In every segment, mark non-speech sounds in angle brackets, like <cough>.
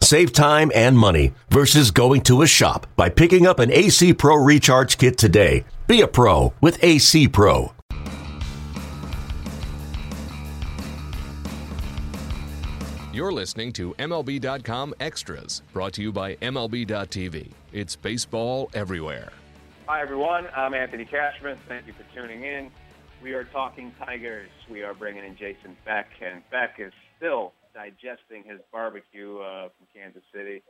Save time and money versus going to a shop by picking up an AC Pro Recharge Kit today. Be a pro with AC Pro. You're listening to MLB.com Extras, brought to you by MLB.tv. It's baseball everywhere. Hi, everyone. I'm Anthony Cashman. Thank you for tuning in. We are talking Tigers. We are bringing in Jason Beck, and Beck is still digesting his barbecue uh, from Kansas City.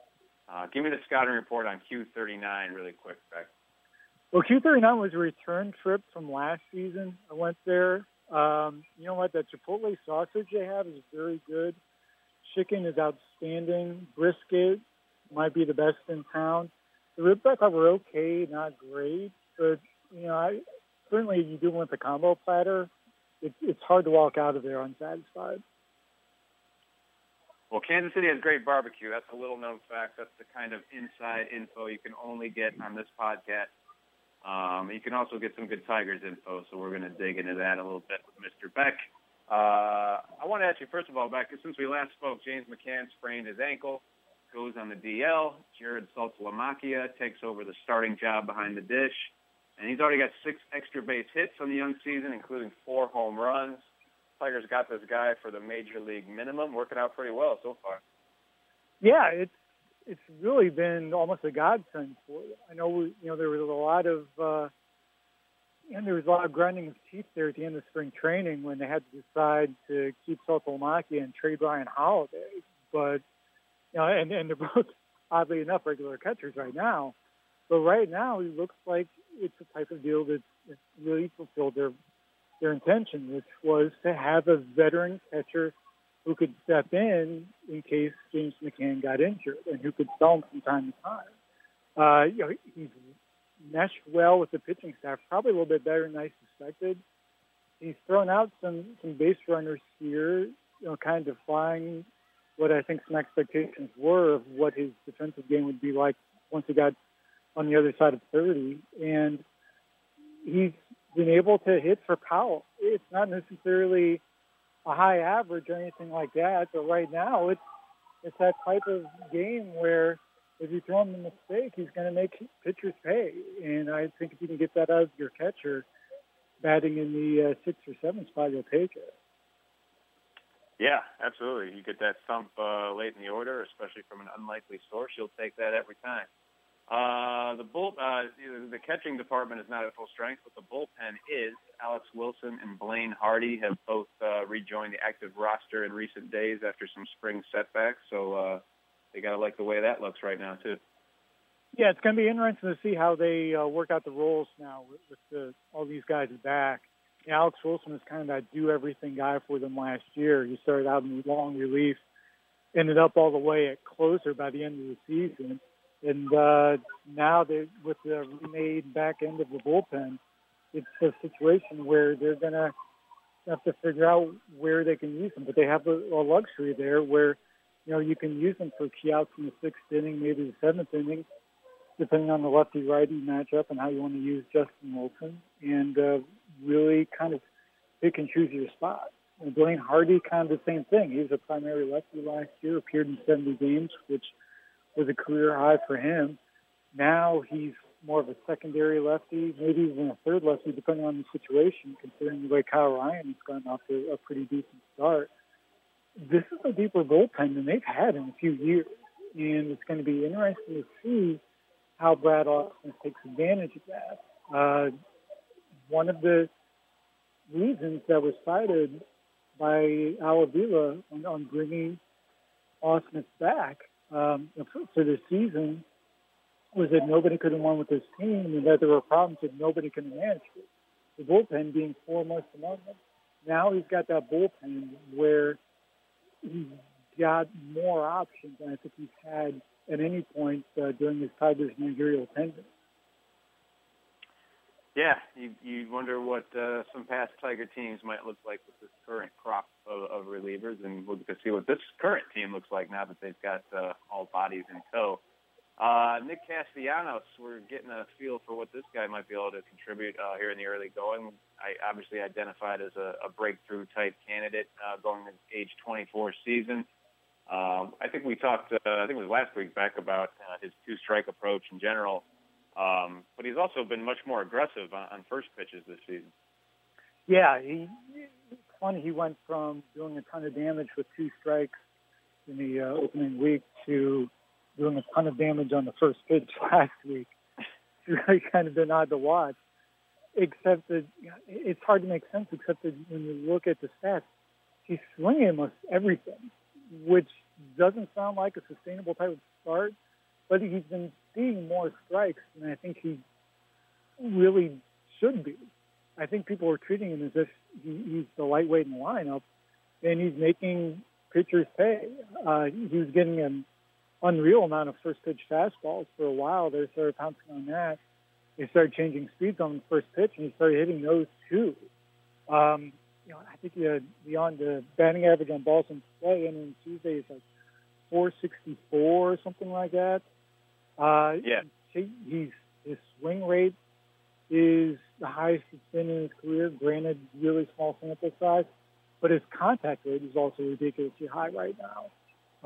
Uh, give me the scouting report on Q39 really quick, Beck. Well, Q39 was a return trip from last season. I went there. Um, you know what? That Chipotle sausage they have is very good. Chicken is outstanding. Brisket might be the best in town. The ribs I were okay, not great, but you know, I certainly if you do want the combo platter. It's it's hard to walk out of there unsatisfied. Well, Kansas City has great barbecue. That's a little known fact. That's the kind of inside info you can only get on this podcast. Um, you can also get some good Tigers info, so we're going to dig into that a little bit with Mr. Beck. Uh, I want to ask you, first of all, Beck, since we last spoke, James McCann sprained his ankle, goes on the DL. Jared Saltalamacchia takes over the starting job behind the dish, and he's already got six extra base hits on the young season, including four home runs. Tigers got this guy for the major league minimum, working out pretty well so far. Yeah, it's it's really been almost a godsend for. I know we, you know there was a lot of uh, and there was a lot of grinding of teeth there at the end of spring training when they had to decide to keep Saltalamacchia and trade Bryan Holaday. But you know, and and they're both <laughs> oddly enough regular catchers right now. But right now, it looks like it's a type of deal that really fulfilled their their intention, which was to have a veteran catcher who could step in in case James McCann got injured and who could sell him from time to time. Uh, you know, he's meshed well with the pitching staff, probably a little bit better than I suspected. He's thrown out some some base runners here, you know, kind of defying what I think some expectations were of what his defensive game would be like once he got on the other side of 30. And he's been able to hit for power. It's not necessarily a high average or anything like that, but right now it's it's that type of game where if you throw him a mistake, he's going to make pitchers pay. And I think if you can get that out of your catcher, batting in the uh, six or seven spot, you'll take it. Yeah, absolutely. You get that thump uh, late in the order, especially from an unlikely source. You'll take that every time. Uh, the bull, uh, the catching department is not at full strength, but the bullpen is. Alex Wilson and Blaine Hardy have both uh, rejoined the active roster in recent days after some spring setbacks. So uh, they got to like the way that looks right now too. Yeah, it's going to be interesting to see how they uh, work out the roles now with, with the, all these guys back. Alex Wilson is kind of that do everything guy for them last year. He started out in long relief, ended up all the way at closer by the end of the season and uh, now they with the remade back end of the bullpen, it's a situation where they're to have to figure out where they can use them. But they have a, a luxury there where, you know, you can use them for key outs in the sixth inning, maybe the seventh inning, depending on the lefty-righty matchup and how you want to use Justin Wilson, and uh, really kind of pick and choose your spot. And Blaine Hardy, kind of the same thing. He was a primary lefty last year, appeared in 70 games, which – was a career high for him. Now he's more of a secondary lefty, maybe even a third lefty, depending on the situation, considering the way Kyle Ryan has gotten off to a pretty decent start. This is a deeper bullpen than they've had in a few years, and it's going to be interesting to see how Brad Ausmus takes advantage of that. Uh, one of the reasons that was cited by Al Avila on, on bringing Ausmus back um, for the season was that nobody could have won with this team and that there were problems that nobody could manage. The bullpen being foremost among them. Now he's got that bullpen where he's got more options than I think he's had at any point uh, during his Tigers managerial tenure. Yeah, you you wonder what uh, some past Tiger teams might look like with this current crop of, of relievers, and we'll get to see what this current team looks like now that they've got uh, all bodies in tow. Uh, Nick Castellanos, we're getting a feel for what this guy might be able to contribute uh, here in the early going. I obviously identified as a, a breakthrough type candidate uh, going into age 24 season. Um, I think we talked, uh, I think it was last week Beck about uh, his two strike approach in general. Um, but he's also been much more aggressive on, on first pitches this season. Yeah, he, it's funny. He went from doing a ton of damage with two strikes in the uh, opening week to doing a ton of damage on the first pitch <laughs> last week. It's really kind of been odd to watch. Except that it's hard to make sense. Except that when you look at the stats, he's swinging almost everything, which doesn't sound like a sustainable type of start. But he's been seeing more strikes than I think he really should be. I think people are treating him as if he, he's the lightweight in the lineup, and he's making pitchers pay. Uh, he was getting an unreal amount of first pitch fastballs for a while. They started pouncing on that. They started changing speeds on the first pitch, and he started hitting those too. Um, you know, I think he had beyond the batting average on balls in play, and on Tuesday is like 464 or something like that. Uh, yeah. He, he's his swing rate is the highest it's been in his career. Granted, really small sample size, but his contact rate is also ridiculously high right now.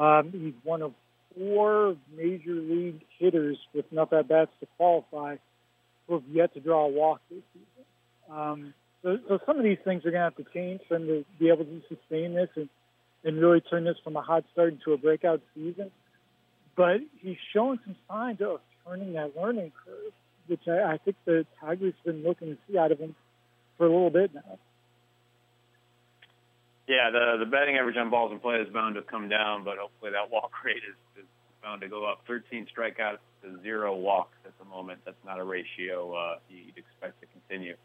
Um, he's one of four major league hitters with enough at bats to qualify who have yet to draw a walk this season. Um, so, so some of these things are going to have to change for him to be able to sustain this and, and really turn this from a hot start into a breakout season. But he's showing some signs of turning that learning curve, which I, I think the Tigers have been looking to see out of him for a little bit now. Yeah, the the batting average on balls in play is bound to come down, but hopefully that <laughs> walk rate is, is bound to go up. 13 strikeouts to zero walks at the moment. That's not a ratio uh, you'd expect to continue.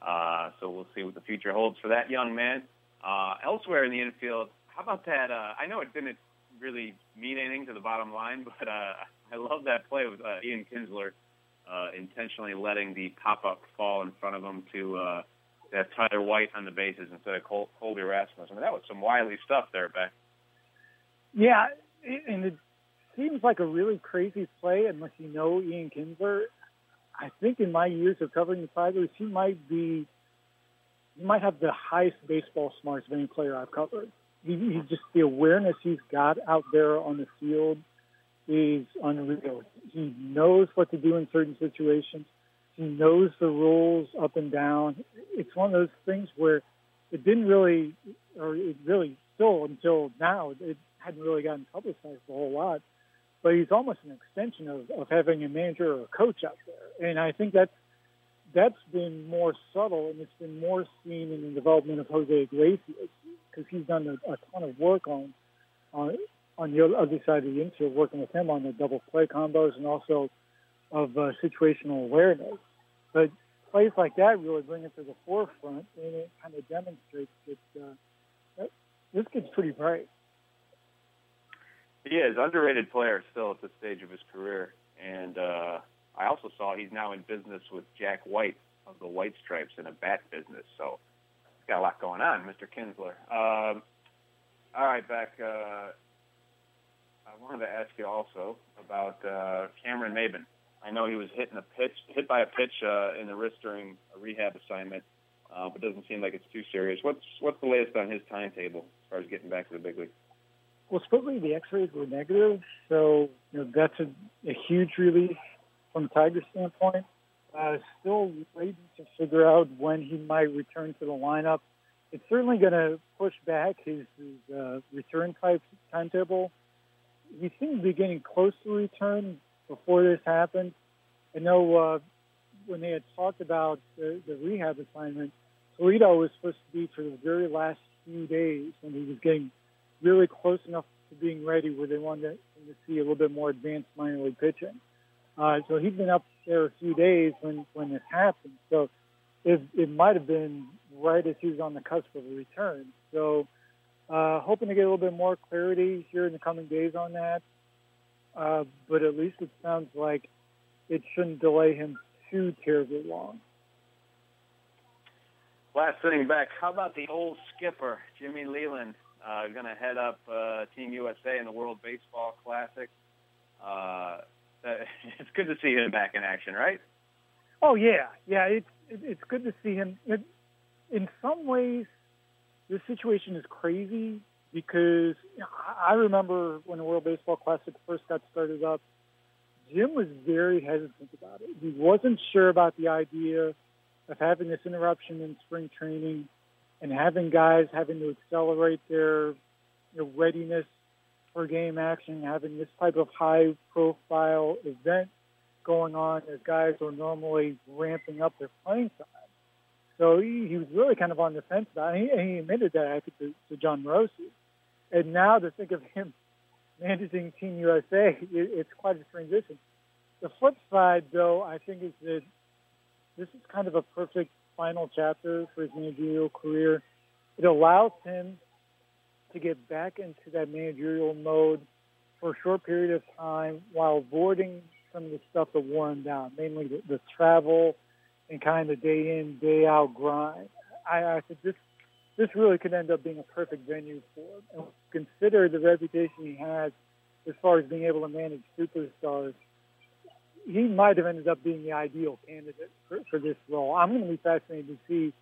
Uh, so we'll see what the future holds for that young man. Uh, elsewhere in the infield, how about that? Uh, I know it didn't really mean anything to the bottom line, <laughs> but uh, I love that play with uh, Ian Kinsler uh, intentionally letting the pop up fall in front of him to uh, have Tyler White on the bases instead of Col- Colby Rasmus. I mean, that was some wily stuff there, Beck. Yeah, and it seems like a really crazy play unless you know Ian Kinsler. I think in my years of covering the Tigers, he might be, he might have the highest baseball smarts of any player I've covered he, just the awareness he's got out there on the field is unreal. He knows what to do in certain situations. He knows the rules up and down. It's one of those things where it didn't really, or it really still until now, it hadn't really gotten publicized a whole lot. But he's almost an extension of, of having a manager or a coach out there, and I think that's that's been more subtle and it's been more seen in the development of Jose Iglesias because he's done a, a ton of work on on on the other side of the infield, working with him on the double play combos and also of uh, situational awareness. But plays like that really bring it to the forefront, and it kind of demonstrates that, uh, that this kid's pretty bright. He is underrated player still at this stage of his career, and uh, I also saw he's now in business with Jack White of the White Stripes in a bat business. So he's got a lot going on, Mr. Kinsler. Um, all right, Beck. Uh, I wanted to ask you also about uh, Cameron Maybin. I know he was hitting a pitch, hit by a pitch uh, in the wrist during a rehab assignment, uh, but doesn't seem like it's too serious. What's what's the latest on his timetable as far as getting back to the big league? Well, supposedly the X-rays were negative, so you know that's a, a huge relief from Tiger standpoint. Uh, still waiting to figure out when he might return to the lineup. It's certainly going to push back his, his uh, return type timetable. He seemed to be getting close to return before this happened. I know uh, when they had talked about the, the rehab assignment, Toledo was supposed to be for the very last few days when he was getting really close enough to being ready where they wanted to see a little bit more advanced minor league pitching. Uh, so he'd been up there a few days when when this happened. So it it might have been right as he was on the cusp of a return. So uh, hoping to get a little bit more clarity here in the coming days on that. Uh, but at least it sounds like it shouldn't delay him too terribly long. Last thing Beck, how about the old skipper, Jimmy Leyland, uh, going to head up uh, Team USA in the World Baseball Classic? Uh, <laughs> it's good to see him back in action, right? Oh yeah, yeah. It's it's good to see him. It, in some ways, this situation is crazy because I remember when the World Baseball Classic first got started up, Jim was very hesitant about it. He wasn't sure about the idea of having this interruption in spring training and having guys having to accelerate their know, readiness for game action, having this type of high profile event going on as guys are normally ramping up their playing time. So he, he was really kind of on the fence about it. And he, he admitted that, I think, to, to Jon Morosi. And now to think of him <laughs> managing Team USA, it, it's quite a transition. The flip side, though, I think is that this is kind of a perfect final chapter for his managerial career. It allows him to get back into that managerial mode for a short period of time while avoiding some of the stuff that wore him down, mainly the, the travel and kind of day in, day out grind. I, I think this this really could end up being a perfect venue for him. And consider the reputation he has as far as being able to manage superstars. He might have ended up being the ideal candidate for, for this role. I'm going to be fascinated to see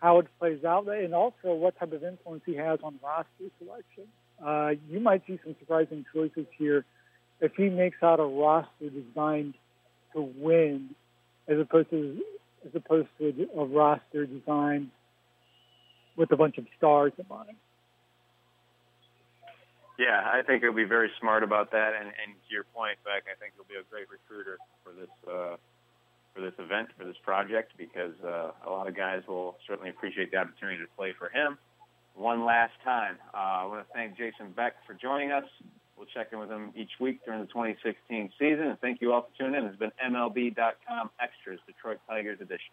how it plays out and also what type of influence he has on roster selection. Uh, you might see some surprising choices here if he makes out a roster designed to win as opposed to as opposed to a roster designed with a bunch of stars in mind. Yeah, I think he'll be very smart about that. And, and to your point, Beck, I think he'll be a great recruiter for this uh, event, for this project, because uh, a lot of guys will certainly appreciate the opportunity to play for him. One last time, uh, I want to thank Jason Beck for joining us. We'll check in with him each week during the 2016 season. And thank you all for tuning in. It's been MLB.com Extras, Detroit Tigers edition.